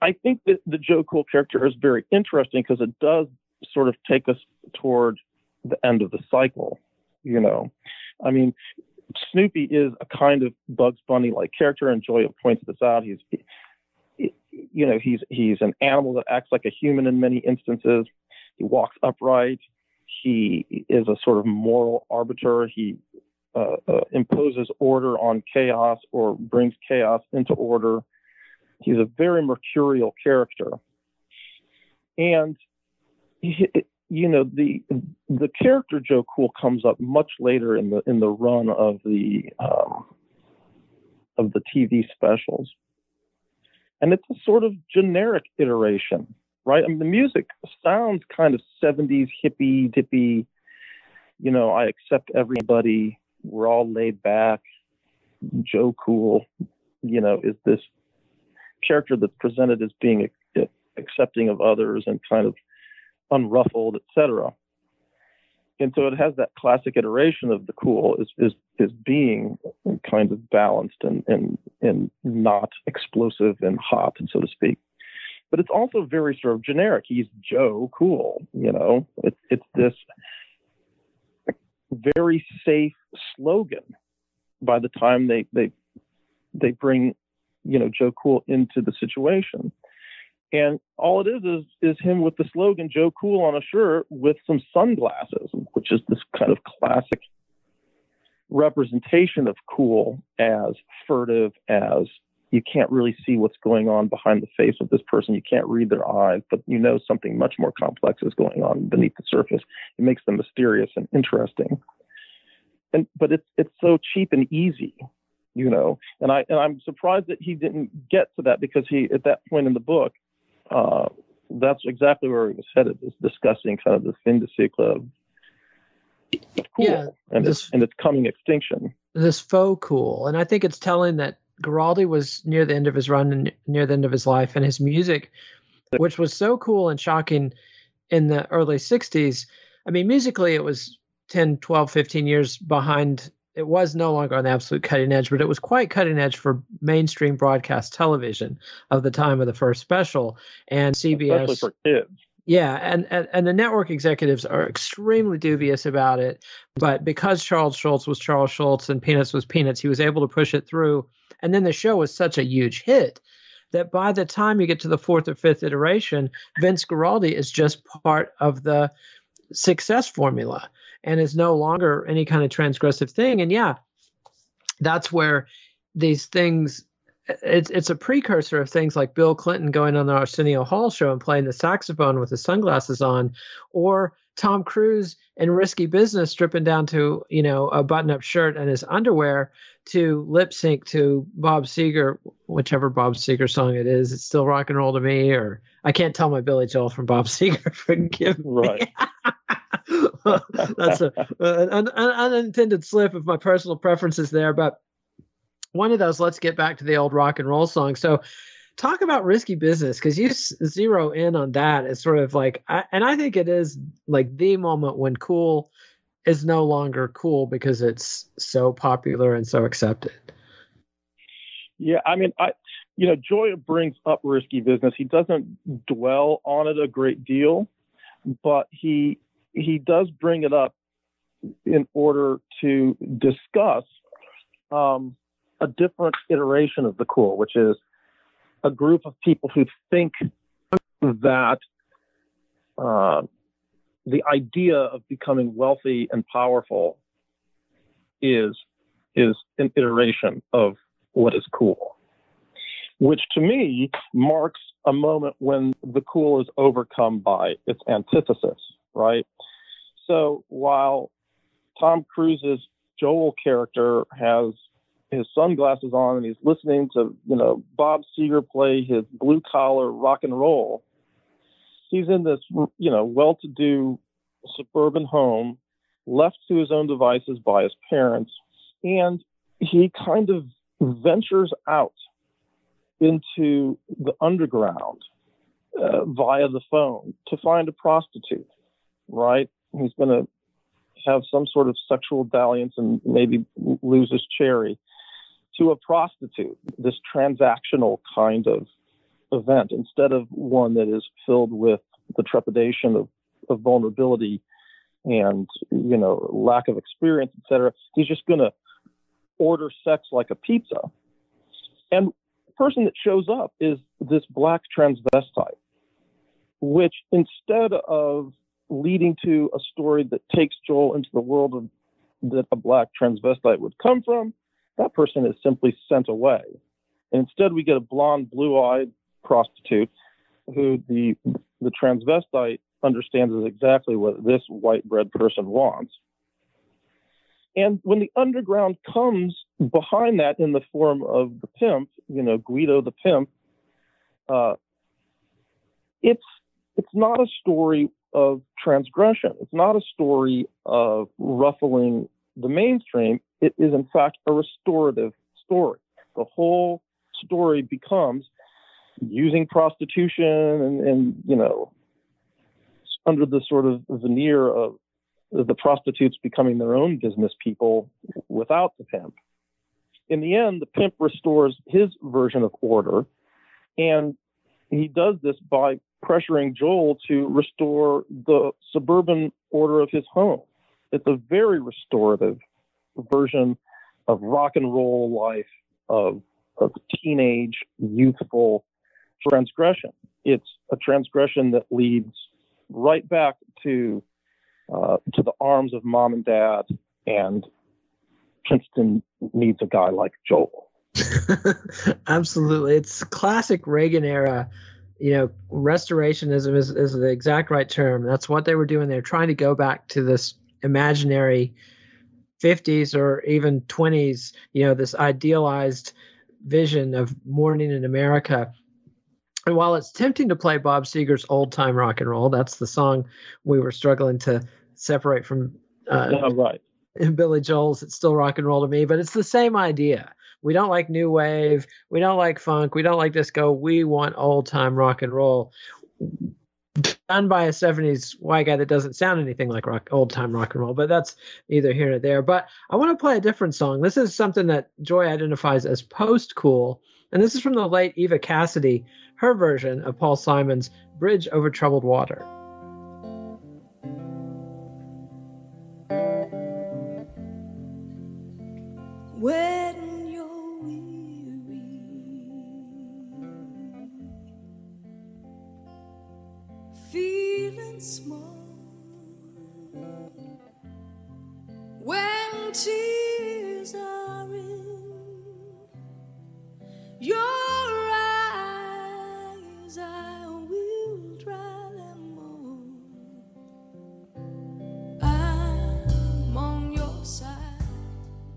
I think that the Joe Cool character is very interesting because it does sort of take us toward the end of the cycle. You know, I mean, Snoopy is a kind of Bugs Bunny like character, and Gioia points this out. He's, you know, he's he's an animal that acts like a human in many instances. He walks upright. He is a sort of moral arbiter. He uh, uh, imposes order on chaos or brings chaos into order. He's a very mercurial character, and you know the the character Joe Cool comes up much later in the in the run of the um, of the TV specials, and it's a sort of generic iteration, right? I mean, the music sounds kind of '70s hippy dippy. You know, I accept everybody. We're all laid back. Joe Cool, you know, is this character that's presented as being eh, accepting of others and kind of unruffled, etc. And so it has that classic iteration of the cool is is is being kind of balanced and and and not explosive and hot, so to speak. But it's also very sort of generic. He's Joe Cool, you know. It's it's this very safe slogan by the time they they they bring you know Joe Cool into the situation. And all it is is is him with the slogan Joe Cool on a shirt with some sunglasses, which is this kind of classic representation of cool as furtive, as you can't really see what's going on behind the face of this person. You can't read their eyes, but you know something much more complex is going on beneath the surface. It makes them mysterious and interesting. And but it's it's so cheap and easy, you know. And I and I'm surprised that he didn't get to that because he at that point in the book, uh, that's exactly where he was headed, is discussing kind of the fin de siècle of cool
Yeah,
and
this-
its and its coming extinction.
this faux cool. And I think it's telling that Guaraldi was near the end of his run and near the end of his life, and his music, which was so cool and shocking in the early 60s. I mean, musically, it was 10, 12, 15 years behind. It was no longer on the absolute cutting edge, but it was quite cutting edge for mainstream broadcast television of the time of the first special. And CBS.
Especially for kids.
Yeah, and, and and the network executives are extremely dubious about it. But because Charles Schulz was Charles Schulz and Peanuts was Peanuts, he was able to push it through. And then the show was such a huge hit that by the time you get to the fourth or fifth iteration, Vince Guaraldi is just part of the success formula and is no longer any kind of transgressive thing. And yeah, that's where these things it's it's a precursor of things like Bill Clinton going on the Arsenio Hall show and playing the saxophone with his sunglasses on, or Tom Cruise in Risky Business stripping down to you know a button-up shirt and his underwear to lip sync to Bob Seger, whichever Bob Seger song it is. It's still rock and roll to me, or I can't tell my Billy Joel from Bob Seger. Forgive me.
Right.
That's a, an, an unintended slip of my personal preferences there, but one of those. Let's get back to the old rock and roll song. So, talk about risky business because you zero in on that as sort of like, I, and I think it is like the moment when cool is no longer cool because it's so popular and so accepted.
Yeah, I mean, I, you know, Gioia brings up risky business. He doesn't dwell on it a great deal, but he he does bring it up in order to discuss um, a different iteration of the cool, which is a group of people who think that uh, the idea of becoming wealthy and powerful is is an iteration of what is cool, which to me marks a moment when the cool is overcome by its antithesis, right? So while Tom Cruise's Joel character has his sunglasses on and he's listening to, you know, Bob Seger play his blue collar rock and roll, he's in this, you know, well to do suburban home, left to his own devices by his parents, and he kind of ventures out into the underground uh, via the phone to find a prostitute, right? He's going to have some sort of sexual dalliance and maybe lose his cherry to a prostitute, this transactional kind of event, instead of one that is filled with the trepidation of, of vulnerability and you know lack of experience, et cetera. He's just going to order sex like a pizza. And the person that shows up is this black transvestite, which instead of leading to a story that takes Joel into the world of that a black transvestite would come from, that person is simply sent away. And instead we get a blonde, blue-eyed prostitute who the the transvestite understands is exactly what this white bread person wants. And when the underground comes behind that in the form of the pimp, you know, Guido the pimp, uh, it's it's not a story of transgression. It's not a story of ruffling the mainstream. It is in fact a restorative story. The whole story becomes using prostitution and, and you know under the sort of veneer of the prostitutes becoming their own business people without the pimp. In the end, the pimp restores his version of order, and he does this by pressuring Joel to restore the suburban order of his home. It's a very restorative version of rock and roll life, of, of teenage, youthful transgression. It's a transgression that leads right back to uh, to the arms of mom and dad and Princeton needs a guy like Joel.
Absolutely. It's classic Reagan era. You know, restorationism is, is the exact right term. That's what they were doing. They're trying to go back to this imaginary 50s or even 20s, you know, this idealized vision of morning in America. And while it's tempting to play Bob Seger's old time rock and roll, that's the song we were struggling to separate from uh,
yeah, right.
Billy Joel's It's Still Rock and Roll to Me, but it's the same idea. We don't like new wave. We don't like funk. We don't like disco. We want old time rock and roll done by a 70s white guy that doesn't sound anything like rock old time rock and roll but that's either here or there but i want to play a different song this is something that Gioia identifies as post cool and this is from the late eva cassidy her version of paul simon's bridge over troubled water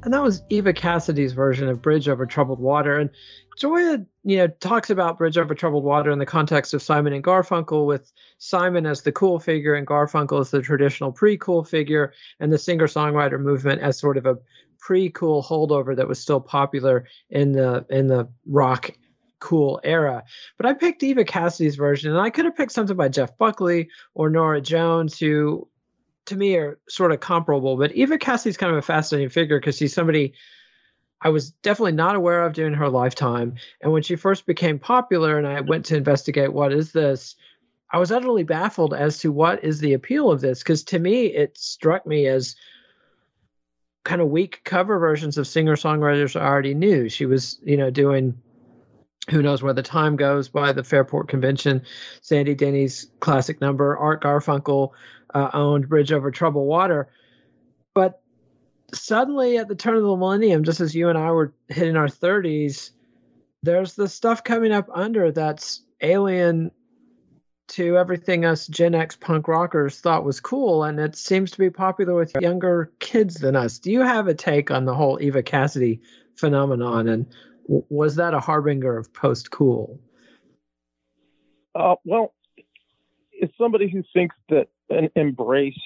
and that was Eva Cassidy's version of Bridge Over Troubled Water. And Gioia, you know, talks about Bridge Over Troubled Water in the context of Simon and Garfunkel, with Simon as the cool figure and Garfunkel as the traditional pre-cool figure, and the singer-songwriter movement as sort of a pre-cool holdover that was still popular in the in the rock cool era. But I picked Eva Cassidy's version, and I could have picked something by Jeff Buckley or Norah Jones, who to me are sort of comparable. But Eva Cassidy's kind of a fascinating figure because she's somebody I was definitely not aware of during her lifetime. And when she first became popular and I went to investigate what is this, I was utterly baffled as to what is the appeal of this. Because to me, it struck me as kind of weak cover versions of singer songwriters I already knew. She was, you know, doing who knows where the time goes by the Fairport Convention, Sandy Denny's classic number, Art Garfunkel uh, owned Bridge Over Troubled Water. But suddenly, at the turn of the millennium, just as you and I were hitting our 30s, there's the stuff coming up under that's alien to everything us Gen X punk rockers thought was cool, and it seems to be popular with younger kids than us. Do you have a take on the whole Eva Cassidy phenomenon, and w- was that a harbinger of post cool?
Uh, well, it's somebody who thinks that an embrace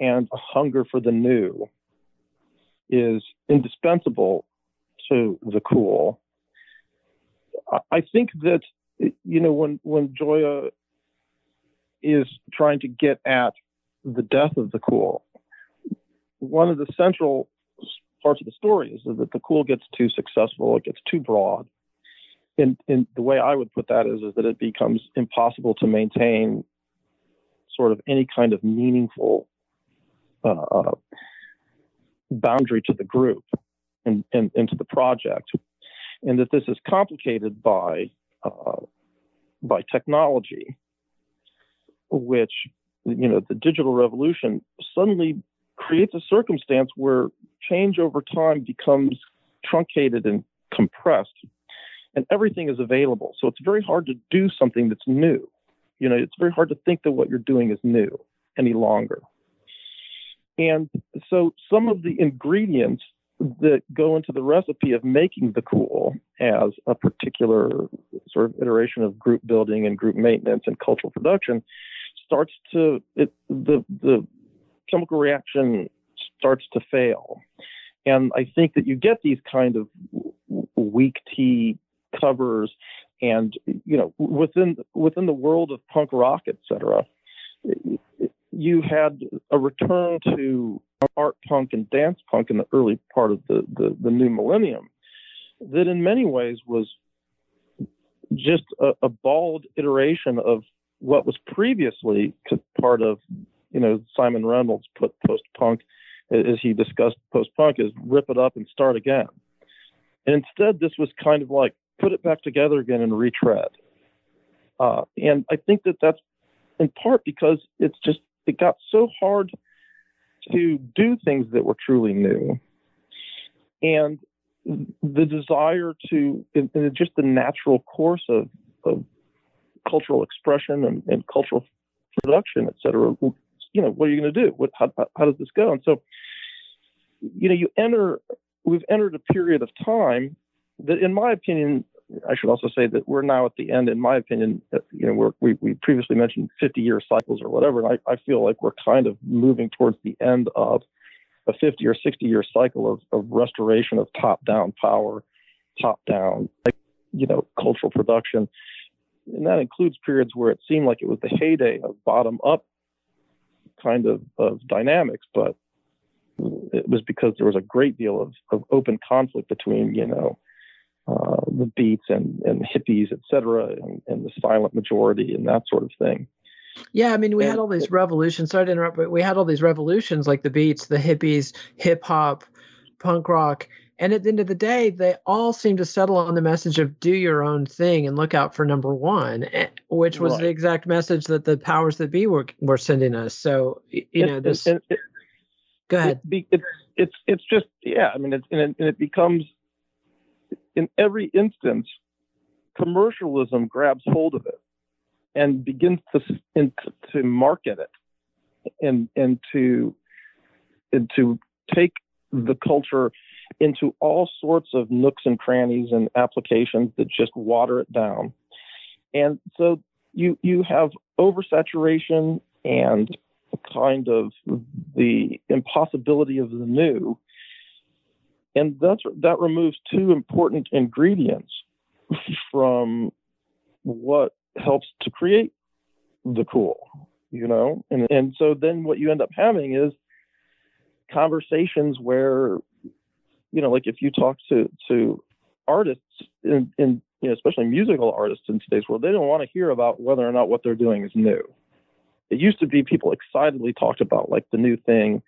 and a hunger for the new is indispensable to the cool. I- think that you know when when Gioia is trying to get at the death of the cool, one of the central parts of the story is that the cool gets too successful, it gets too broad. And, and the way I would put that is, is that it becomes impossible to maintain sort of any kind of meaningful uh, uh, boundary to the group and, and, and to the project. And that this is complicated by uh, by technology, which you know the digital revolution suddenly creates a circumstance where change over time becomes truncated and compressed, and everything is available. So it's very hard to do something that's new. You know, it's very hard to think that what you're doing is new any longer. And so some of the ingredients that go into the recipe of making the cool as a particular sort of iteration of group building and group maintenance and cultural production starts to it, the the chemical reaction starts to fail. And i think that you get these kind of weak tea covers and you know within within the world of punk rock etc you had a return to art punk and dance punk in the early part of the, the, the new millennium that in many ways was just a, a bald iteration of what was previously part of you know Simon Reynolds put post punk as he discussed post punk is rip it up and start again. And instead this was kind of like put it back together again and retread. Uh, and I think that that's in part because it's just it got so hard to do things that were truly new and the desire to, just the natural course of, of cultural expression and, and cultural production, et cetera, you know, what are you going to do? What, how, how does this go? And so, you know, you enter, we've entered a period of time that, in my opinion, I should also say that we're now at the end, in my opinion, uh, you know, we, we previously mentioned 50 year cycles or whatever. And I, I feel like we're kind of moving towards the end of a 50 or 60 year cycle of, of restoration of top down power, top down, you know, cultural production. And that includes periods where it seemed like it was the heyday of bottom up kind of, of dynamics, but it was because there was a great deal of, of open conflict between, you know, uh, the beats and, and hippies, et cetera, and, and, the silent majority and that sort of thing.
Yeah, I mean, we and, had all these revolutions. Sorry to interrupt, but we had all these revolutions like the beats, the hippies, hip hop, punk rock. And at the end of the day, they all seem to settle on the message of do your own thing and look out for number one, eh, which was right. the exact message that the powers that be were, were sending us. So, you know, this. It, it, go ahead.
it's, it's, it's just, yeah, I mean, it's, and it becomes in every instance, commercialism grabs hold of it and begins to to market it and and to and to take the culture into all sorts of nooks and crannies and applications that just water it down. And so you you have oversaturation and kind of the impossibility of the new and that's that removes two important ingredients from what helps to create the cool you know? And and so then what you end up having is conversations where you know like if you talk to to artists in, in you know especially musical artists in today's world they don't want to hear about whether or not what they're doing is new. It used to be people excitedly talked about like the new thing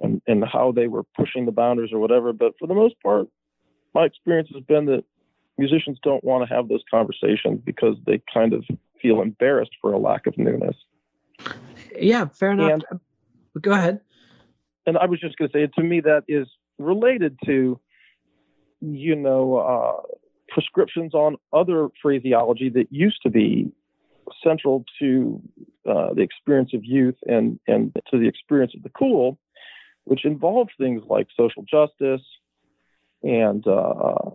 and, and how they were pushing the boundaries or whatever. But for the most part, my experience has been that musicians don't want to have those conversations because they kind of feel embarrassed for a lack of newness.
Yeah, fair enough. And, Go ahead.
And I was just going to say, to me, that is related to, you know, uh, prescriptions on other phraseology that used to be central to uh, the experience of youth and and to the experience of the cool, which involved things like social justice and, uh,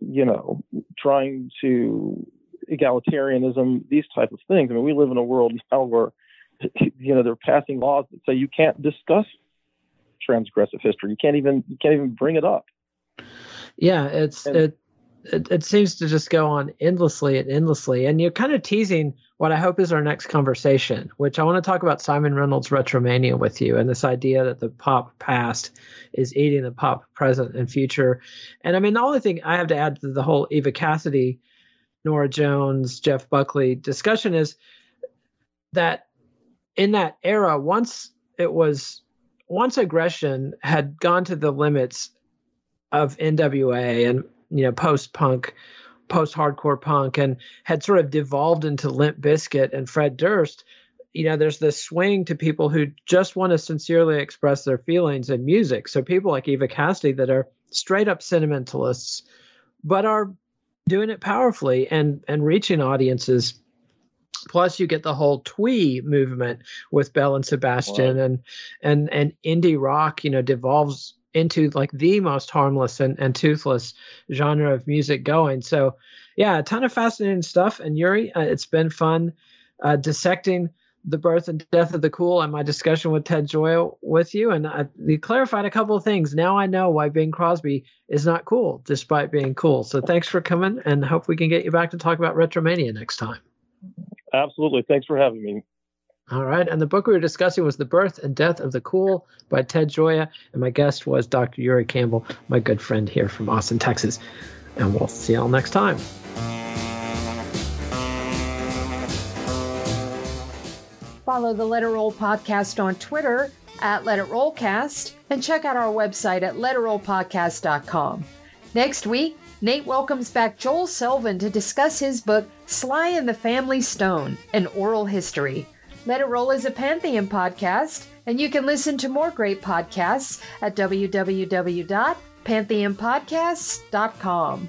you know, trying to egalitarianism, these type of things. I mean, we live in a world now where, you know, they're passing laws that say you can't discuss transgressive history. You can't even you can't even bring it up.
Yeah, it's and, it it, it seems to just go on endlessly and endlessly. And you're kind of teasing what I hope is our next conversation, which I want to talk about Simon Reynolds' Retromania with you and this idea that the pop past is eating the pop present and future. And I mean, the only thing I have to add to the whole Eva Cassidy, Norah Jones, Jeff Buckley discussion is that in that era, once it was, once aggression had gone to the limits of NWA and you know post punk post hardcore punk and had sort of devolved into Limp Bizkit and Fred Durst you know there's this swing to people who just want to sincerely express their feelings in music so people like eva cassidy that are straight up sentimentalists but are doing it powerfully and and reaching audiences plus you get the whole twee movement with belle and sebastian wow. and and and indie rock you know devolves into like the most harmless and, and toothless genre of music going. So, yeah, a ton of fascinating stuff. And Yuri, uh, it's been fun uh, dissecting the birth and death of the cool and my discussion with Ted Gioia with you. And I, you clarified a couple of things. Now I know why Bing Crosby is not cool, despite being cool. So thanks for coming, and hope we can get you back to talk about Retromania next time.
Absolutely. Thanks for having me.
All right. And the book we were discussing was The Birth and Death of the Cool by Ted Gioia. And my guest was Dr. Yuri Campbell, my good friend here from Austin, Texas. And we'll see y'all next time.
Follow the Let It Roll podcast on Twitter at Let It Rollcast and check out our website at letitrollpodcast.com. Next week, Nate welcomes back Joel Selvin to discuss his book Sly and the Family Stone, an oral history. Let It Roll is a Pantheon podcast, and you can listen to more great podcasts at www.pantheon.com.